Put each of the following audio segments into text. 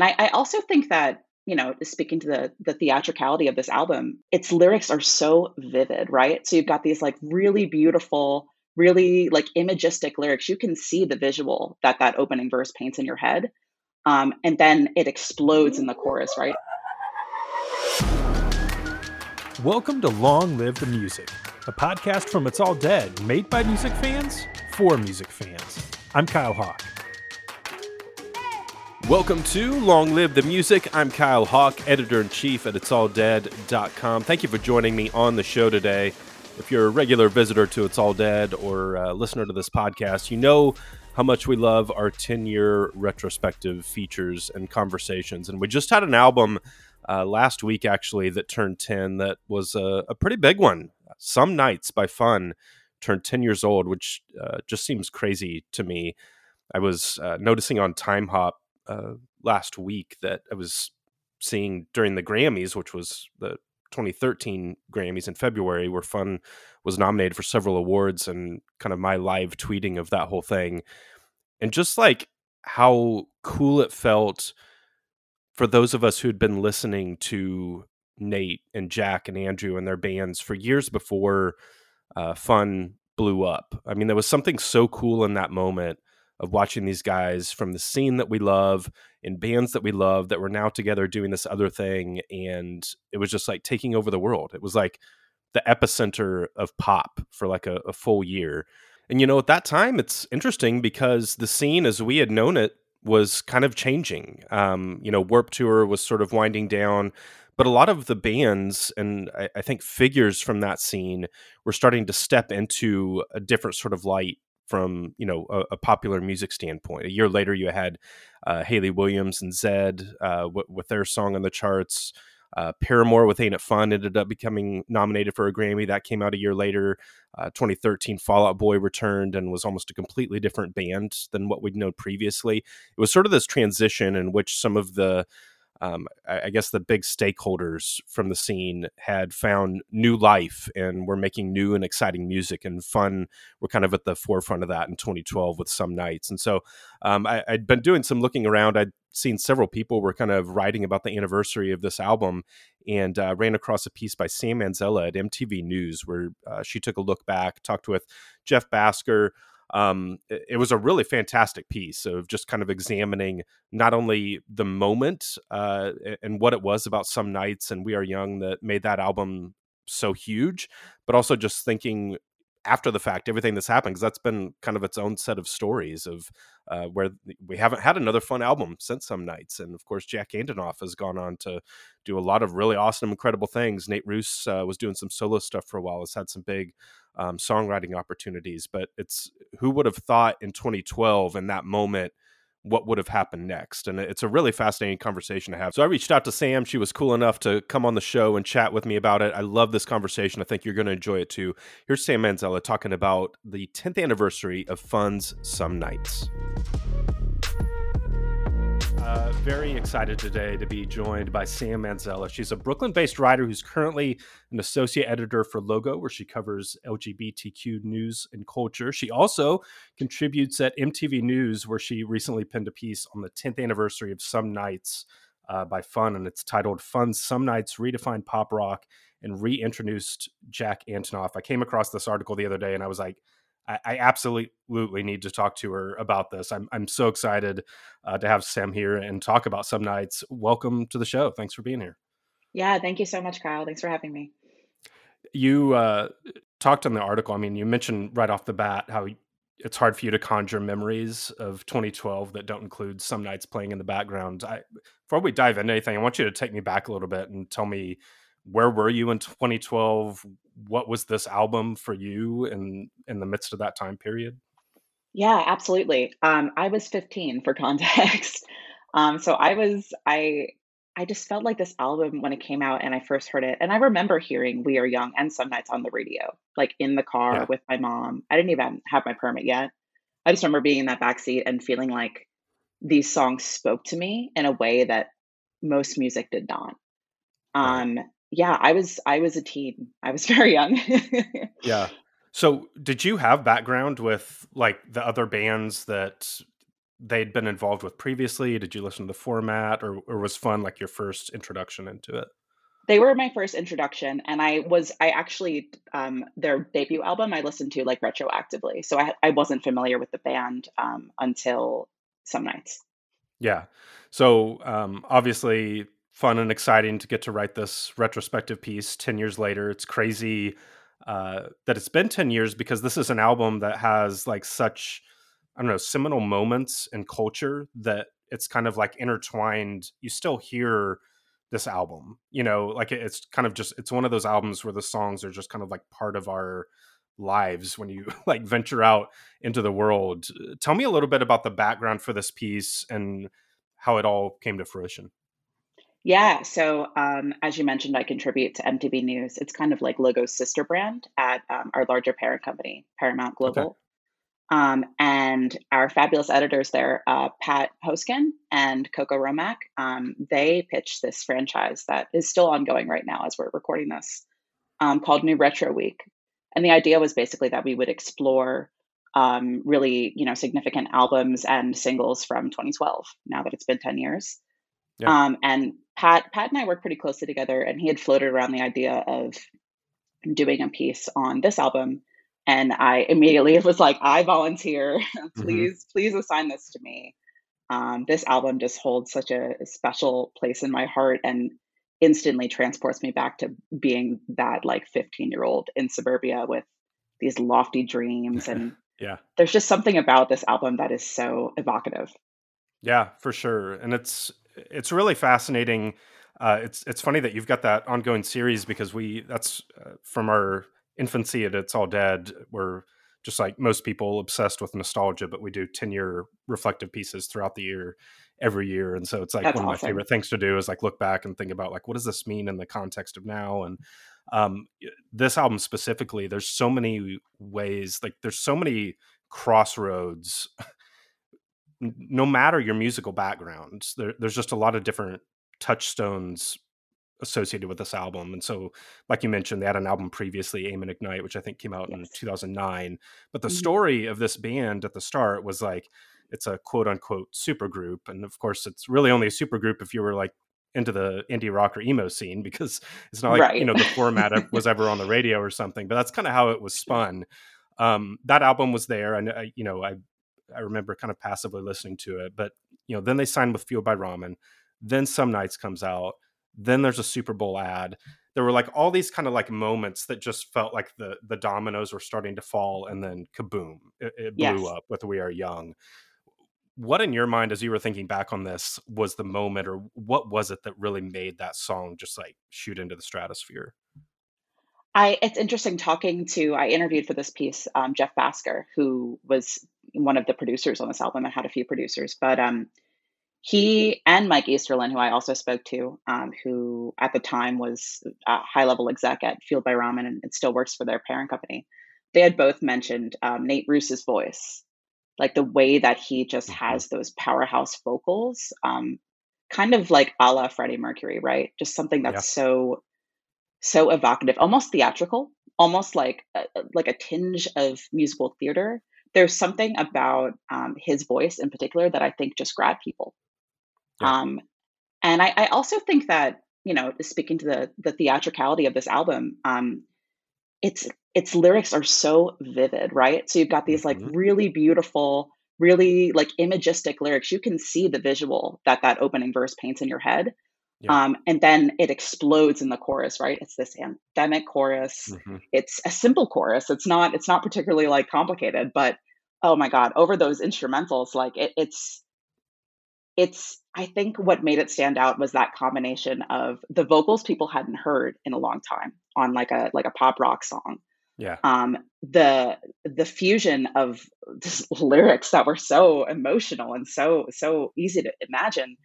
and I, I also think that you know speaking to the the theatricality of this album its lyrics are so vivid right? So you've got these like really beautiful really like imagistic lyrics. You can see the visual that that opening verse paints in your head um, and then it explodes in the chorus right? Welcome to long live the music a podcast from it's all dead made by music fans for music fans. I'm kyle hawk Welcome to Long Live the Music. I'm Kyle Hawk, editor in chief at it'salldead.com. Thank you for joining me on the show today. If you're a regular visitor to It's All Dead or a listener to this podcast, you know how much we love our 10 year retrospective features and conversations. And we just had an album uh, last week, actually, that turned 10 that was a, a, pretty big one. Some Nights by Fun turned 10 years old, which uh, just seems crazy to me. I was uh, noticing on Timehop uh, last week that I was seeing during the Grammys, which was the 2013 Grammys in February, where Fun was nominated for several awards, and kind of my live tweeting of that whole thing, and just like how cool it felt for those of us who'd been listening to Nate and Jack and Andrew and their bands for years before uh, Fun blew up. I mean, there was something so cool in that moment of watching these guys from the scene that we love in bands that we love that were now together doing this other thing and it was just like taking over the world. It was like the epicenter of pop for like a, a full year. And you know at that time it's interesting because the scene as we had known it was kind of changing. Um, you know Warped Tour was sort of winding down but a lot of the bands and I, I, think figures from that scene were starting to step into a different sort of light from you know a, a, popular music standpoint. A year later, you had uh, Hayley Williams and Zedd uh, w- with their song on the charts. Uh, Paramore with Ain't It Fun ended up becoming nominated for a Grammy. That came out a year later. Uh, 2013, Fall Out Boy returned and was almost a completely different band than what we'd known previously. It was sort of this transition in which some of the um, I, I, guess the big stakeholders from the scene had found new life and were making new and exciting music and fun. We're kind of at the forefront of that in 2012 with some nights. And so um, I, had been doing some looking around. I'd seen several people were kind of writing about the anniversary of this album and uh, ran across a piece by Sam Manzella at MTV News where uh, she took a look back, talked with Jeff Bhasker um, it, it, was a really fantastic piece of just kind of examining not only the moment uh, and what it was about some nights and we are young that made that album so huge but also just thinking after the fact everything that's happened because that's been kind of its own set of stories of uh, where we haven't had another fun album since some nights and of course jack antonoff has gone on to do a lot of really awesome incredible things. Nate ruess uh, was doing some solo stuff for a while has had some big um, songwriting opportunities but it's who would have thought in 2012 in that moment what would have happened next. And it's a really fascinating conversation to have. So I reached out to Sam. She was cool enough to come on the show and chat with me about it. I love this conversation. I think you're going to enjoy it too. Here's Sam Manzella talking about the 10th anniversary of Fun's Some Nights. Uh, very excited today to be joined by Sam Manzella. She's a Brooklyn based writer who's currently an associate editor for Logo, where she covers LGBTQ news and culture. She also contributes at MTV News, where she recently penned a piece on the 10th anniversary of Some Nights uh, by Fun, and it's titled Fun Some Nights Redefined Pop Rock and Reintroduced Jack Antonoff. I came across this article the other day and I was like, I, I absolutely need to talk to her about this. I'm I'm so excited uh, to have Sam here and talk about some nights. Welcome to the show. Thanks for being here. Yeah, thank you so much, Kyle. Thanks for having me. You uh, talked in the article. I mean, you mentioned right off the bat how it's hard for you to conjure memories of 2012 that don't include some nights playing in the background. I, before we dive into anything, I want you to take me back a little bit and tell me where were you in 2012 what was this album for you in in the midst of that time period? Yeah absolutely. Um, i was 15 for context. Um, so i was i i just felt like this album when it came out and i first heard it and i remember hearing we are young and some nights on the radio like in the car yeah. with my mom. I didn't even have my permit yet. I just remember being in that back seat and feeling like these songs spoke to me in a way that most music did not. Um, yeah, I was I was a teen. I was very young. yeah. So, did you have background with like the other bands that they'd been involved with previously? Did you listen to the format, or, or was fun like your first introduction into it? They were my first introduction, and I was I actually um, their debut album I listened to like retroactively, so I I wasn't familiar with the band um, until some nights. Yeah, so um, obviously fun and exciting to get to write this retrospective piece 10 years later. It's crazy uh, that it's been 10 years because this is an album that has like such i don't know seminal moments in culture that it's kind of like intertwined. You still hear this album you know like it's kind of just it's one of those albums where the songs are just kind of like part of our lives when you like venture out into the world. Tell me a little bit about the background for this piece and how it all came to fruition Yeah, so um, as you mentioned, I contribute to MTV News. It's kind of like Logo's sister brand at um, our larger parent company, Paramount okay Global. Um, and our fabulous editors there, uh, Pat Hosken and Coco Romack, um, they pitched this franchise that is still ongoing right now as we're recording this, um, called New Retro Week. And the idea was basically that we would explore um, really, you know, significant albums and singles from 2012. Now that it's been 10 years, yeah um, and Pat, Pat and I worked pretty closely together, and he had floated around the idea of doing a piece on this album. And I immediately was like, I volunteer. hmm please, please assign this to me. Um, this album just holds such a special place in my heart and instantly transports me back to being that like 15 year old in suburbia with these lofty dreams. And yeah there's just something about this album that is so evocative. Yeah, for sure. And it's it's really fascinating. Uh, it's it's funny that you've got that ongoing series because we that's uh, from our infancy at It's All Dead. We're just like most people obsessed with nostalgia, but we do ten year reflective pieces throughout the year, every year. And so it's like That's one of my favorite things to do is like look back and think about like what does this mean in the context of now and um, this album specifically. There's so many ways like there's so many crossroads no matter your musical background, there, there's just a lot of different touchstones associated with this album. And so, like you mentioned, they had an album previously, Aim and Ignite, which I think came out in 2009. But the Mhm. story of this band at the start was like it's a quote unquote supergroup. And of course, it's really only a supergroup if you were like into the indie rock or emo scene because it's not like, you know, the format was ever on the radio or something. But that's kind of how it was spun. Um, that album was there. And, I, you know, I I remember kind of passively listening to it. But you know, then they signed with Fueled by Ramen. Then Some Nights comes out. Then there's a Super Bowl ad. There were like all these kind of like moments that just felt like the the dominoes were starting to fall, and then kaboom, it, it blew yes. up with We Are Young. What in your mind, as you were thinking back on this, was the moment, or what was it that really made that song just like shoot into the stratosphere? I it's interesting talking to I interviewed for this piece um, Jeff Bhasker, who was one of the producers on this album. I had a few producers, but um, he and Mike Easterlin, who I also spoke to, um, who at the time was a high level exec at Fueled by Ramen and, and still works for their parent company. They had both mentioned um, Nate Ruess's voice, like the way that he just hmm has those powerhouse vocals, um, kind of like a la Freddie Mercury, right? Just something Yeah, that's so so evocative, almost theatrical, almost like a, like a tinge of musical theater. There's something about um, his voice in particular that I think just grabbed people. yeah, Um, and I, I also think that you know, speaking to the the theatricality of this album, um, its its lyrics are so vivid, right? So you've got these like hmm really beautiful, really like imagistic lyrics. You can see the visual that that opening verse paints in your head, yeah, um, and then it explodes in the chorus, right? It's this anthemic chorus. hmm It's a simple chorus. It's not it's not particularly like complicated, but oh my god, over those instrumentals, like it, it's it's I think what made it stand out was that combination of the vocals people hadn't heard in a long time on like a like a pop rock song. yeah, Um, the the fusion of just lyrics that were so emotional and so so easy to imagine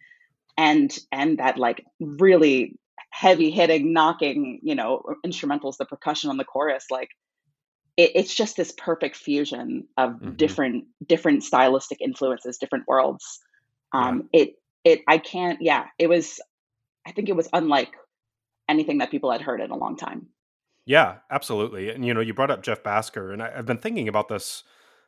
and and that like really heavy hitting knocking you know instrumentals the percussion on the chorus like it, it's just this perfect fusion of hmm different different stylistic influences different worlds yeah. um it it i can't yeah it was i think it was unlike anything that people had heard in a long time Yeah, absolutely. And you know, you brought up Jeff Bhasker, and I, I've been thinking about this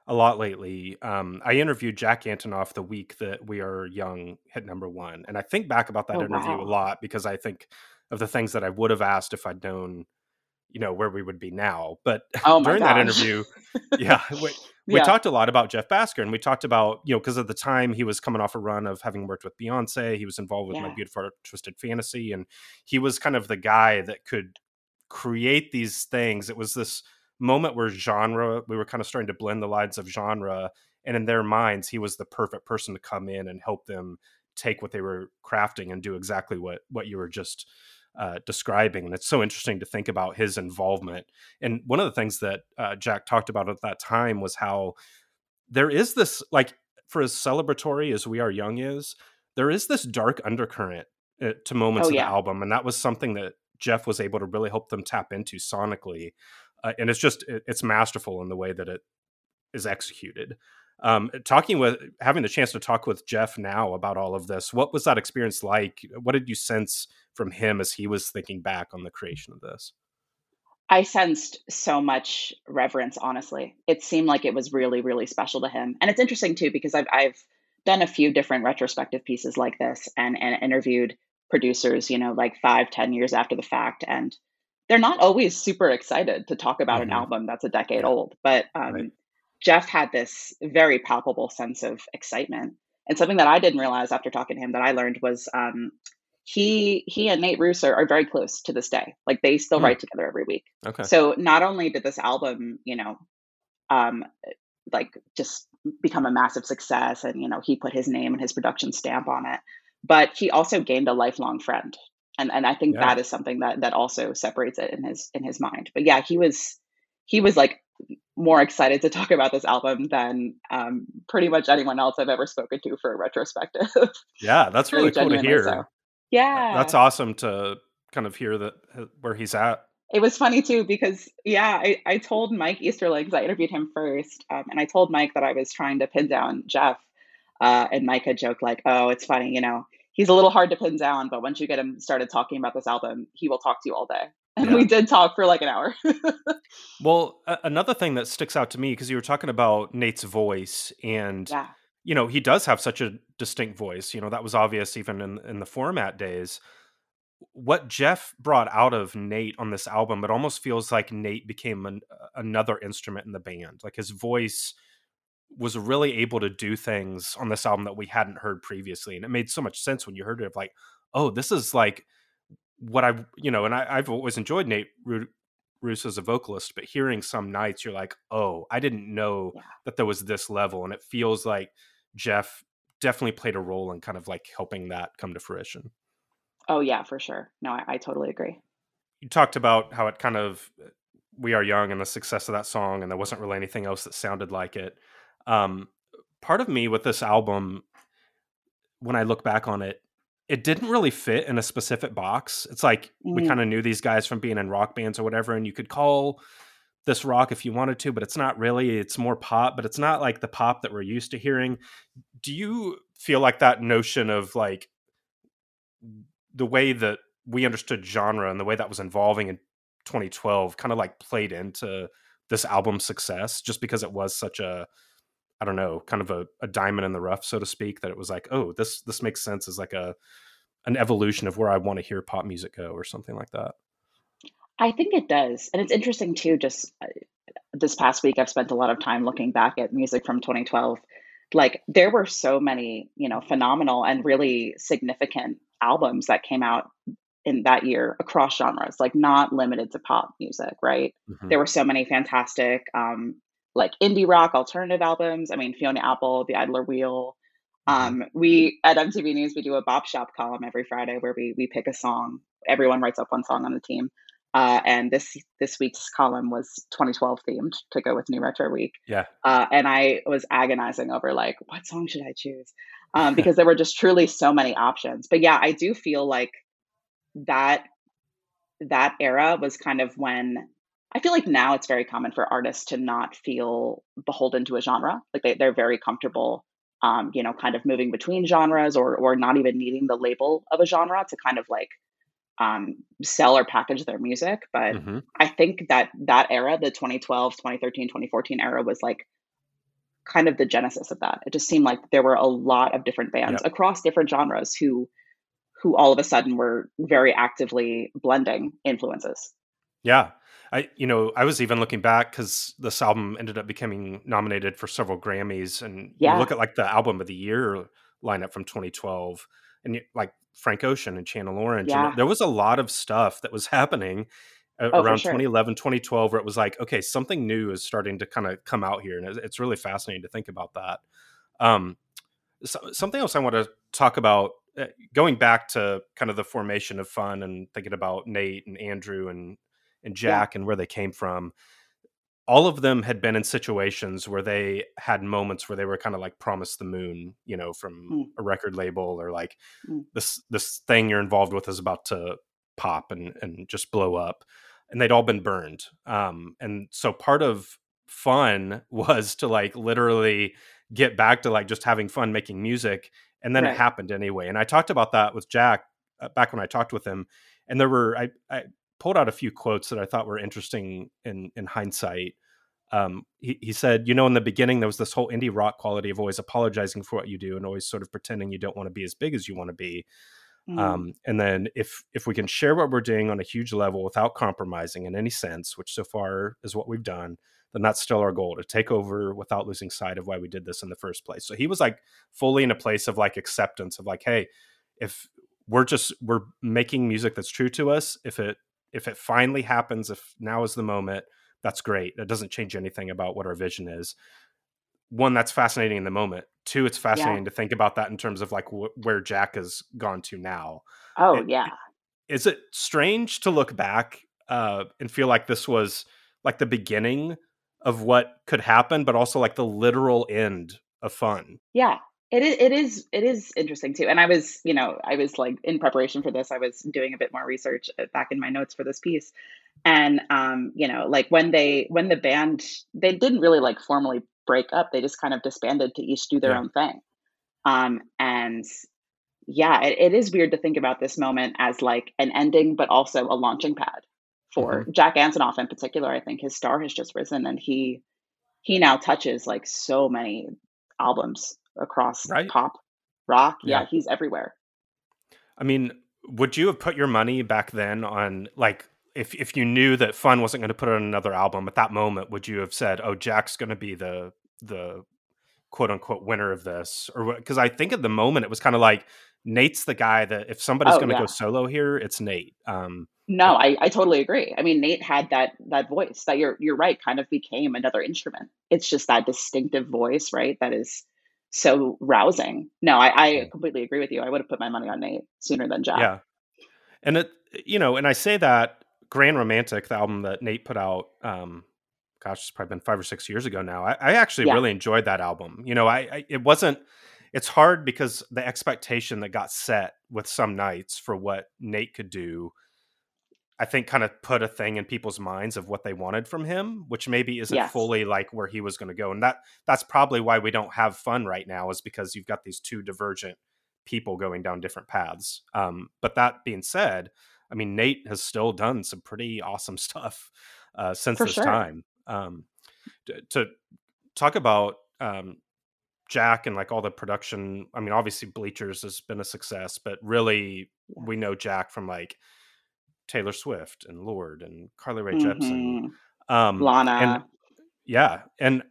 a lot lately. Um, I interviewed Jack Antonoff the week that We Are Young hit number one, and I think back about that Oh, interview a lot because I think of the things that I would have asked if I'd known, you know, where we would be now. But Oh during that interview, yeah, we, we Yeah. talked a lot about Jeff Bhasker, and we talked about you know because at the time he was coming off a run of having worked with Beyonce, he was involved with My Beautiful Twisted Fantasy, and he was kind of the guy that could create these things. It was this moment where genre, we were kind of starting to blend the lines of genre, and in their minds, he was the perfect person to come in and help them take what they were crafting and do exactly what what you were just uh, describing. And it's so interesting to think about his involvement. And one of the things that uh, Jack talked about at that time was how there is this like for as celebratory as we are young is there is this dark undercurrent uh, to moments Oh of the album and that was something that jeff was able to really help them tap into sonically uh, and it's just it, it's masterful in the way that it is executed um, talking with having the chance to talk with jeff now about all of this what was that experience like what did you sense from him as he was thinking back on the creation of this I sensed so much reverence, honestly. It seemed like it was really, really special to him. And it's interesting too, because I've I've done a few different retrospective pieces like this and, and interviewed producers, you know, like five, ten years after the fact. And they're not always super excited to talk about an hmm album that's a decade old. But right um, Jeff had this very palpable sense of excitement. And something that I didn't realize after talking to him that I learned was um, he he and Nate Ruess are very close to this day. Like they still Hmm, write together every week. okay So not only did this album, you know, um, like just become a massive success, and you know he put his name and his production stamp on it, but he also gained a lifelong friend, and and I think yeah that is something that that also separates it in his in his mind. But yeah, he was he was like more excited to talk about this album than um, pretty much anyone else I've ever spoken to for a retrospective. yeah that's really really cool to genuinely so. hear Uh, That's awesome to kind of hear that uh, where he's at. It was funny too because yeah, I, I told Mike Easterlings I interviewed him first, um, and I told Mike that I was trying to pin down Jeff, uh, and Mike had joked like, "Oh, it's funny, you know, he's a little hard to pin down, but once you get him started talking about this album, he will talk to you all day." And Yeah. we did talk for like an hour. Well, a- another thing that sticks out to me because you were talking about Nate's voice, and yeah, you know he does have such a distinct voice. You know that was obvious even in in the format days. What Jeff brought out of Nate on this album, it almost feels like Nate became an, another instrument in the band. Like his voice was really able to do things on this album that we hadn't heard previously, and it made so much sense when you heard it. Of like, oh, this is like what I, you know, and I, I've always enjoyed Nate Ruess as a vocalist, but hearing some nights, you're like, oh, I didn't know yeah. that there was this level, and it feels like Jeff definitely played a role in kind of like helping that come to fruition. Oh yeah, for sure. No, I, I totally agree. You talked about how it kind of we are young and the success of that song, and there wasn't really anything else that sounded like it. Um, part of me with this album, when I look back on it, it didn't really fit in a specific box. It's like we Mm, kind of knew these guys from being in rock bands or whatever, and you could call this rock if you wanted to, but it's not really. It's more pop, but it's not like the pop that we're used to hearing. Do you feel like that notion of like the way that we understood genre and the way that was evolving in 2012 kind of like played into this album's success just because it was such a I don't know, kind of a, a diamond in the rough, so to speak, that it was like, oh, this this makes sense as like a an evolution of where I want to hear pop music go or something like that. I think it does, and it's interesting too. Just uh, this past week, I've spent a lot of time looking back at music from 2012. Like there were so many, you know, phenomenal and really significant albums that came out in that year across genres, like not limited to pop music, right? hmm There were so many fantastic, um, like indie rock alternative albums. I mean, Fiona Apple, The Idler Wheel. hmm Um, we at MTV News we do a Bop Shop column every Friday where we we pick a song. Everyone writes up one song on the team. Uh, and this this week's column was 2012 themed to go with New Retro Week. Yeah. Uh, and I was agonizing over like what song should I choose um, because there were just truly so many options. But yeah, I do feel like that that era was kind of when I feel like now it's very common for artists to not feel beholden to a genre. Like they, they're very comfortable, um, you know, kind of moving between genres or or not even needing the label of a genre to kind of like um, sell or package their music. But hmm I think that that era, the 2012, 2013, 2014 era was like kind of the genesis of that. It just seemed like there were a lot of different bands Yep. across different genres who who all of a sudden were very actively blending influences. Yeah. I you know, I was even looking back cuz this album ended up becoming nominated for several Grammys and you look at like the album of the year lineup from 2012 and you, like Frank Ocean and Channel Orange and there was a lot of stuff that was happening Oh, around sure. 2011 2012 where it was like okay something new is starting to kind of come out here and it's, really fascinating to think about that. Um so, something else i want to talk about uh, going back to kind of the formation of fun and thinking about nate and andrew and and Yeah. jack and where they came from all of them had been in situations where they had moments where they were kind of like promised the moon you know from Mm, a record label or like mm. this this thing you're involved with is about to pop and and just blow up and they'd all been burned um and so part of fun was to like literally get back to like just having fun making music and then it happened anyway and i talked about that with jack uh, back when i talked with him and there were i i pulled out a few quotes that i thought were interesting in in hindsight um, he, he said, you know, in the beginning, there was this whole indie rock quality of always apologizing for what you do and always sort of pretending you don't want to be as big as you want to be. Mm, Um, and then if if we can share what we're doing on a huge level without compromising in any sense, which so far is what we've done, then that's still our goal to take over without losing sight of why we did this in the first place. So he was like fully in a place of like acceptance of like, hey, if we're just we're making music that's true to us, if it if it finally happens, if now is the moment, that's great. It doesn't change anything about what our vision is. One, that's fascinating in the moment. Two, it's yeah. fascinating to think about that in terms of like wh- where Jack has gone to now. Oh, It, yeah. is it strange to look back uh, and feel like this was like the beginning of what could happen, but also like the literal end of fun? Yeah. It is, it is it is interesting too. And I was, you know, I was like in preparation for this, I was doing a bit more research uh, back in my notes for this piece. And um, you know, like when they when the band they didn't really like formally break up, they just kind of disbanded to each do their Yeah. own thing. Um, and yeah, it, it is weird to think about this moment as like an ending, but also a launching pad for hmm Jack Antonoff in particular. I think his star has just risen, and he he now touches like so many albums across Right? pop, rock. Yeah. Yeah, he's everywhere. I mean, would you have put your money back then on like if if you knew that Fun wasn't going to put out another album at that moment? Would you have said, "Oh, Jack's going to be the the quote unquote winner of this?" Or because I think at the moment it was kind of like Nate's the guy that if somebody's Oh going to go solo here, it's Nate. Um, No, I, I totally agree. I mean, Nate had that that voice that you're you're right, kind of became another instrument. It's just that distinctive voice, right? That is so rousing. No, I. I completely agree with you. I would have put my money on Nate sooner than Jack. Yeah. And it, you know, and I say that Grand Romantic, the album that Nate put out, um, gosh, it's probably been five or six years ago now. I, I actually Yeah. really enjoyed that album. You know, I, I it wasn't. It's hard because the expectation that got set with some nights for what Nate could do, I think, kind of put a thing in people's minds of what they wanted from him, which maybe isn't Yes. fully like where he was going to go. And that that's probably why we don't have fun right now, is because you've got these two divergent people going down different paths. Um, but that being said, I mean, Nate has still done some pretty awesome stuff uh, since For this sure. time. Um, to talk about um, Jack and like all the production, I mean, obviously Bleachers has been a success, but really we know Jack from like Taylor Swift and Lorde and Carly Rae Jepsen. hmm Um, and Lana. yeah, and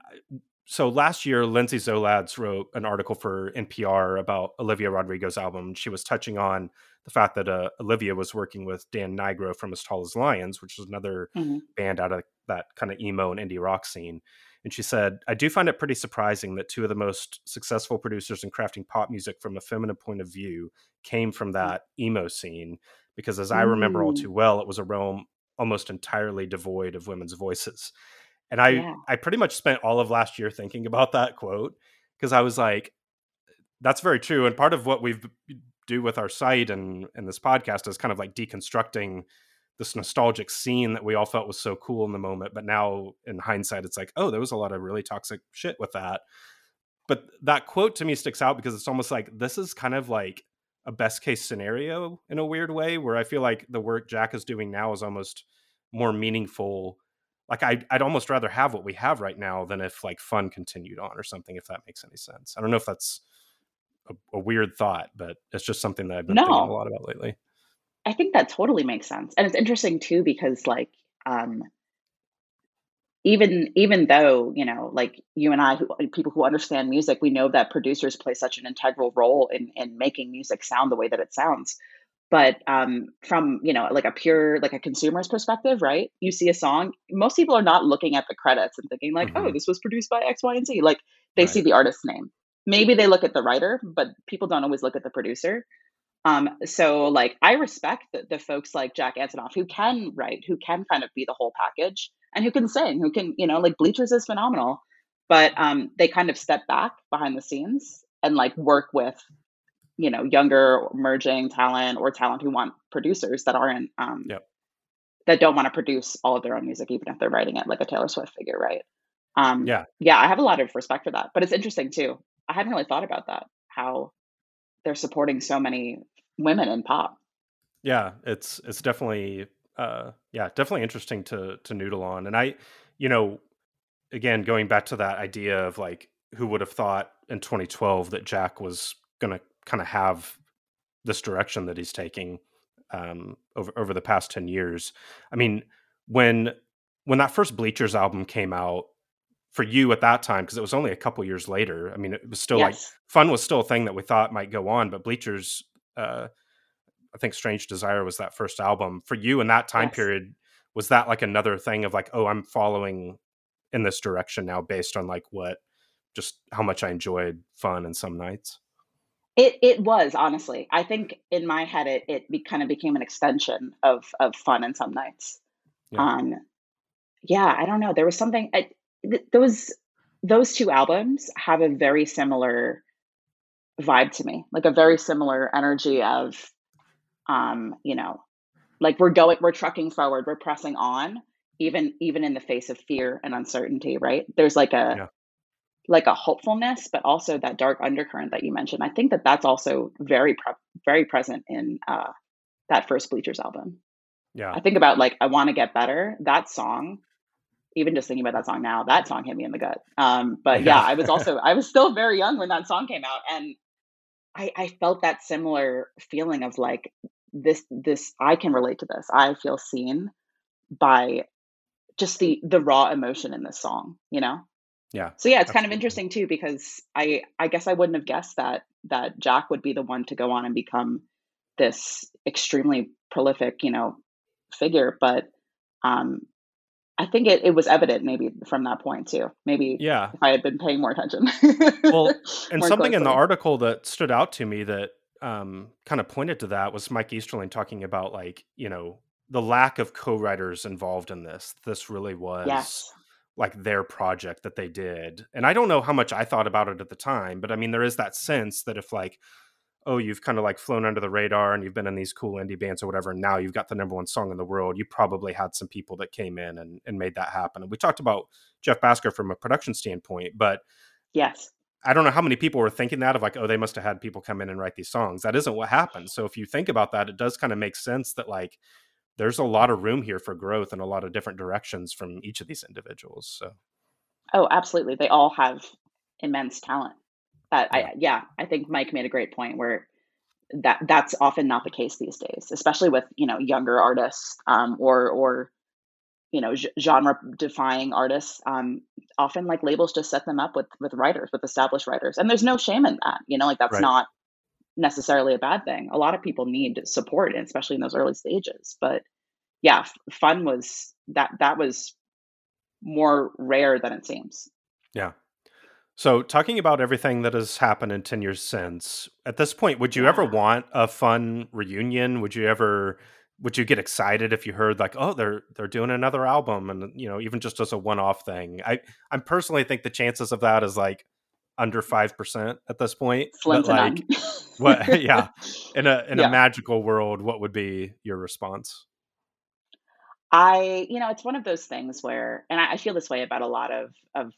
so last year, Lindsay Zoladz wrote an article for NPR about Olivia Rodrigo's album. She was touching on the fact that uh, Olivia was working with Dan Nigro from As Tall as Lions, which is another hmm band out of that kind of emo and indie rock scene. And she said, I do find it pretty surprising that two of the most successful producers in crafting pop music from a feminine point of view came from that emo scene. Because as I remember all Mm, too well, it was a realm almost entirely devoid of women's voices. And I, yeah. I pretty much spent all of last year thinking about that quote because I was like, that's very true. And part of what we do with our site and, and this podcast is kind of like deconstructing this nostalgic scene that we all felt was so cool in the moment. But now in hindsight, it's like, oh, there was a lot of really toxic shit with that. But that quote to me sticks out because it's almost like this is kind of like a best case scenario in a weird way where I feel like the work Jack is doing now is almost more meaningful like I, I'd almost rather have what we have right now than if like fun continued on or something. If that makes any sense, I don't know if that's a, a weird thought, but it's just something that I've been no. thinking a lot about lately. I think that totally makes sense, and it's interesting too because like um, even even though you know like you and i who, people who understand music we know that producers play such an integral role in in making music sound the way that it sounds. But um, from you know like a pure like a consumer's perspective right you see a song most people are not looking at the credits and thinking like oh, mm-hmm. oh this was produced by x y and z. Like they right. see the artist's name. Maybe they look at the writer but people don't always look at the producer. Um, so like I respect the, the folks like Jack Antonoff who can write, who can kind of be the whole package and who can sing, who can, you know, like Bleachers is phenomenal. But um, they kind of step back behind the scenes and like work with, you know, younger emerging talent or talent who want producers that aren't um, yep. that don't want to produce all of their own music, even if they're writing it like a Taylor Swift figure, right? Um, yeah, yeah, I have a lot of respect for that. But it's interesting too. I hadn't really thought about that. How they're supporting so many women in pop. Yeah, it's it's definitely uh yeah, definitely interesting to to noodle on. And I, you know, again going back to that idea of like who would have thought in 2012 that Jack was going to kind of have this direction that he's taking um over over the past 10 years. I mean, when when that first Bleachers album came out, for you at that time because it was only a couple years later. I mean, it was still yes. like fun was still a thing that we thought might go on, but Bleachers uh, I think Strange Desire was that first album for you in that time yes. period. Was that like another thing of like, oh, I'm following in this direction now based on like what, just how much I enjoyed fun and some nights? It it was honestly. I think in my head it it be, kind of became an extension of of fun and some nights. Yeah. Um, yeah, I don't know. There was something. I, th- those those two albums have a very similar vibe to me, like a very similar energy of, um, you know, like we're going, we're trucking forward, we're pressing on, even even in the face of fear and uncertainty. Right? There's like a yeah. like a hopefulness, but also that dark undercurrent that you mentioned. I think that that's also very pre- very present in uh, that first Bleachers album. Yeah, I think about like I want to get better. That song even just thinking about that song now, that song hit me in the gut. Um, but yeah, I was also I was still very young when that song came out, and I, I felt that similar feeling of like this this I can relate to this. I feel seen by just the the raw emotion in this song, you know? Yeah. So yeah, it's absolutely. kind of interesting too because I I guess I wouldn't have guessed that that Jack would be the one to go on and become this extremely prolific, you know, figure, but um I think it, it was evident maybe from that point too. Maybe yeah, if I had been paying more attention. well, and something closely. in the article that stood out to me that um, kind of pointed to that was Mike Easterlin talking about like you know the lack of co-writers involved in this. This really was yes. like their project that they did, and I don't know how much I thought about it at the time, but I mean there is that sense that if like oh, you've kind of like flown under the radar and you've been in these cool indie bands or whatever, and now you've got the number one song in the world, you probably had some people that came in and, and made that happen. And we talked about Jeff Bhasker from a production standpoint, but yes. I don't know how many people were thinking that of like, oh, they must have had people come in and write these songs. That isn't what happened. So if you think about that, it does kind of make sense that like there's a lot of room here for growth and a lot of different directions from each of these individuals. So Oh, absolutely. They all have immense talent. That yeah. I yeah, I think Mike made a great point where that that's often not the case these days, especially with you know younger artists um, or or you know genre defying artists. Um, often like labels just set them up with with writers, with established writers, and there's no shame in that. You know, like that's right. not necessarily a bad thing. A lot of people need support, especially in those early stages. But yeah, fun was that that was more rare than it seems. Yeah, so, talking about everything that has happened in 10 years since, at this point, would you yeah. ever want a fun reunion? Would you ever would you get excited if you heard like, "Oh, they're they're doing another album and you know, even just as a one-off thing?" I I personally think the chances of that is like under 5% at this point. Slim but like what yeah, in a in yeah. a magical world, what would be your response? I, you know, it's one of those things where, and I, I, feel this way about a lot of of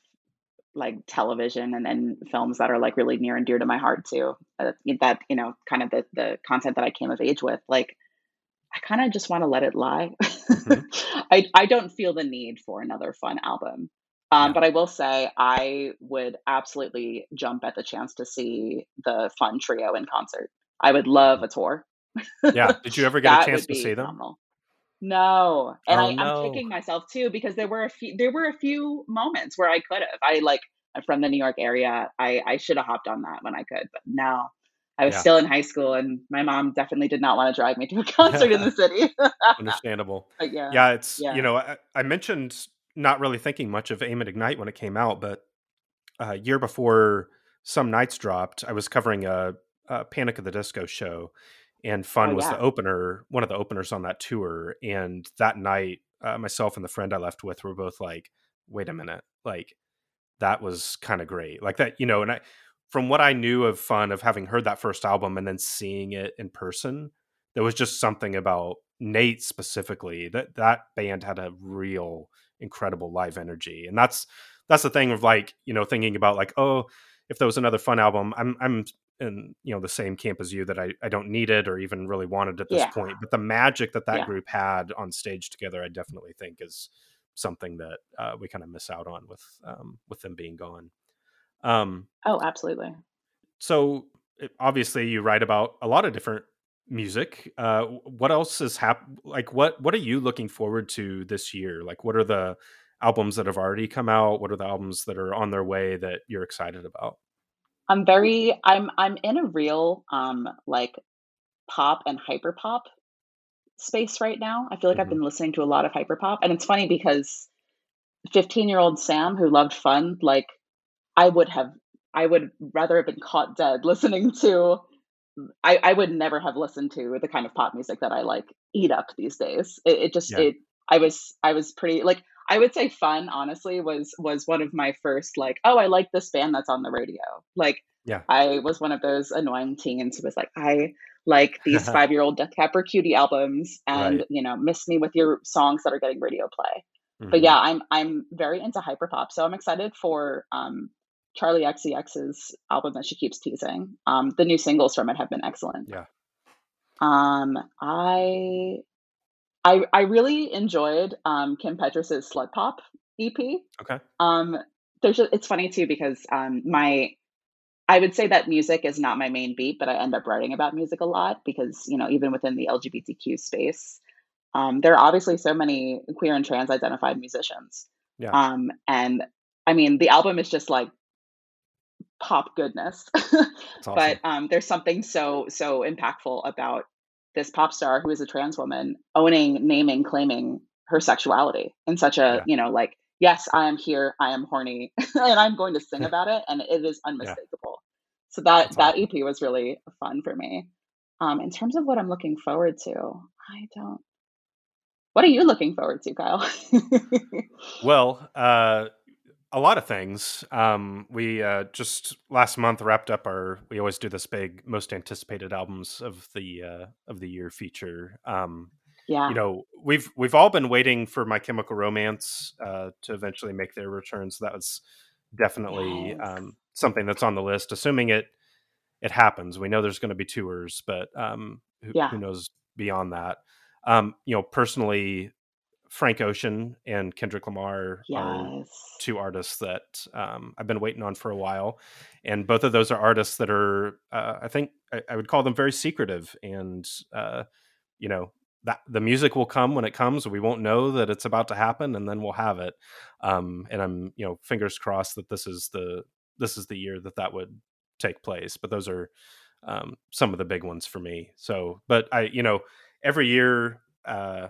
like television and then films that are like really near and dear to my heart too. Uh, that you know, kind of the the content that I came of age with. Like, I kind of just want to let it lie. Mm-hmm. I I don't feel the need for another fun album. Um, Yeah. but I will say I would absolutely jump at the chance to see the Fun Trio in concert. I would love a tour. Yeah. Did you ever get a chance to see them? phenomenal. No, and Oh I I'm no. kicking myself too because there were a few there were a few moments where I could have. I like I'm from the New York area. I I should have hopped on that when I could, but no. I was Yeah. still in high school and my mom definitely did not want to drive me to a concert in the city. Understandable. But yeah, Yeah, it's you know, I, I mentioned not really thinking much of Aim and Ignite when it came out, but a year before Some Nights dropped, I was covering a, a Panic! at the Disco show, and Oh Fun was the opener, one of the openers on that tour. And that night, uh, myself and the friend I left with were both like, "Wait a minute, like that was kind of great, like that, you know." And I, from what I knew of Fun, of having heard that first album and then seeing it in person, there was just something about Nate specifically that that band had a real incredible live energy, and that's that's the thing of like you know thinking about like oh if there was another Fun album, I'm I'm in you know the same camp as you that I I don't need it or even really wanted at this Yeah. point, but the magic that that Yeah. group had on stage together, I definitely think is something that uh, we kind of miss out on with um, with them being gone. Um, Oh, absolutely. so obviously you write about a lot of different music uh what else is hap- like what what are you looking forward to this year like what are the albums that have already come out what are the albums that are on their way that you're excited about I'm very I'm I'm in a real um like pop and hyper pop space right now. I feel like I've hmm been listening to a lot of hyper pop and it's funny because 15-year-old Sam who loved fun, like I would have I would rather have been caught dead listening to I I would never have listened to the kind of pop music that I like eat up these days. It, it just yeah it I was I was pretty like I would say fun honestly was was one of my first like oh I like this band that's on the radio. Like yeah I was one of those annoying teens who was like I like these 5-year-old Death Cab for Cutie albums and right you know miss me with your songs that are getting radio play. But hmm yeah, I'm I'm very into hyperpop, so I'm excited for um Charli XCX's album that she keeps teasing. Um, the new singles from it have been excellent. yeah Um, I I I really enjoyed um, Kim Petras's Slut Pop EP. okay Um, there's a, it's funny too because um, my I would say that music is not my main beat, but I end up writing about music a lot because you know even within the LGBTQ space, um, there are obviously so many queer and trans identified musicians. yeah Um, and I mean the album is just like pop goodness. it's but um, there's something so so impactful about this pop star who is a trans woman owning, naming, claiming her sexuality in such a yeah you know like yes I am here, I am horny, and I'm going to sing about it, and it is yeah unmistakable. So that that's that awesome EP was really fun for me. Um, in terms of what I'm looking forward to, I don't. What are you looking forward to, Kyle? well uh a lot of things. Um, we uh, just last month wrapped up our. We always do this big most anticipated albums of the uh, of the year feature. Um, you know, we've we've all been waiting for My Chemical Romance uh, to eventually make their return. So that was definitely Yes. um, something that's on the list. Assuming it it happens, we know there's going to be tours, but um, who, Yeah. who knows beyond that? Um, you know, personally, Frank Ocean and Kendrick Lamar are two artists that um, I've been waiting on for a while, and both of those are artists that are, uh, I think, I, I would call them very secretive, and uh, you know that the music will come when it comes. We won't know that it's about to happen, and then we'll have it. Um, and I'm, you know, fingers crossed that this is the this is the year that that would take place. But those are um, some of the big ones for me. So, but I, you know, every year. Uh,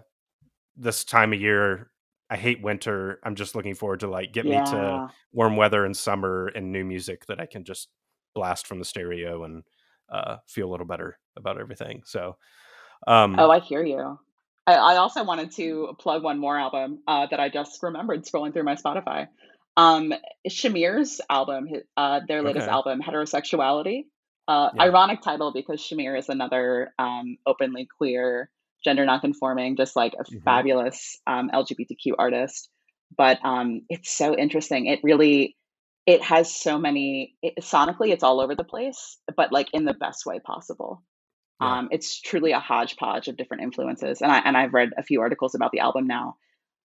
this time of year i hate winter i'm just looking forward to like get me to warm weather and summer and new music that i can just blast from the stereo and uh, feel a little better about everything so Oh, um I hear you. I, I also wanted to plug one more album uh, that I just remembered scrolling through my Spotify. Um, Shamir's album, uh, their latest okay album, Heterosexuality. Uh, yeah ironic title because Shamir is another um, openly queer, gender nonconforming, just like a hmm fabulous um, LGBTQ artist. But um, it's so interesting. It really, it has so many. It, sonically, it's all over the place, but like in the best way possible. yeah Um, it's truly a hodgepodge of different influences, and I and I've read a few articles about the album now.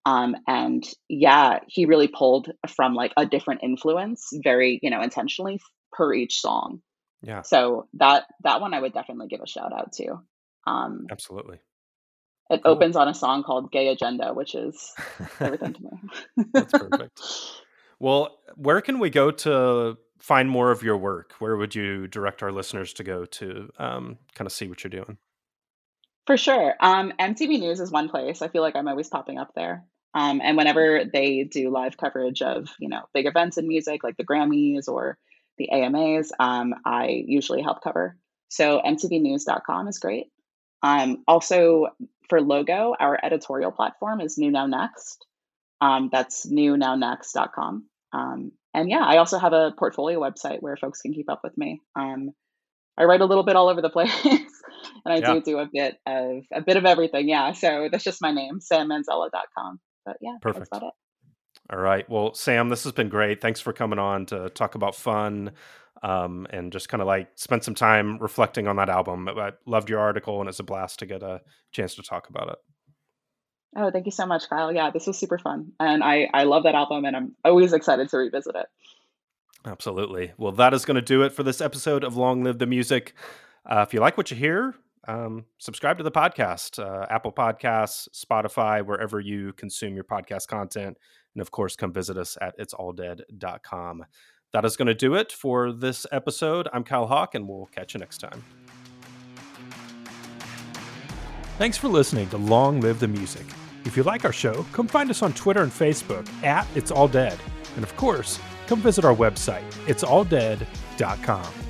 Um, and yeah, he really pulled from like a different influence, very you know intentionally per each song. Yeah. So that that one I would definitely give a shout out to. Um, Absolutely. It cool. opens on a song called "Gay Agenda," which is everything to me. That's perfect. Well, where can we go to find more of your work? Where would you direct our listeners to go to um, kind of see what you're doing? For sure. Um, MTV News is one place. I feel like I'm always popping up there. Um, and whenever they do live coverage of, you know, big events in music like the Grammys or the AMAs, um, I usually help cover. So mtvnews.com is great. Um, also, for logo, our editorial platform is New Now Next. Um, that's newnownext.com. Um, and yeah, I also have a portfolio website where folks can keep up with me. Um, I write a little bit all over the place, and I yeah. do do a bit of a bit of everything. Yeah, so that's just my name, sammanzella.com. But yeah, that's about it. perfect. All right. Well, Sam, this has been great. Thanks for coming on to talk about fun um, and just kind of like spend some time reflecting on that album. I loved your article, and it's a blast to get a chance to talk about it. Oh, thank you so much, Kyle. Yeah, this was super fun. And I, I love that album, and I'm always excited to revisit it. Absolutely. Well, that is going to do it for this episode of Long Live the Music. Uh, if you like what you hear, um, subscribe to the podcast, uh, Apple Podcasts, Spotify, wherever you consume your podcast content. And of course, come visit us at itsalldead.com. That is going to do it for this episode. I'm Kyle Hawk, and we'll catch you next time. Thanks for listening to Long Live the Music. If you like our show, come find us on Twitter and Facebook at It's All Dead. And of course, come visit our website, itsalldead.com.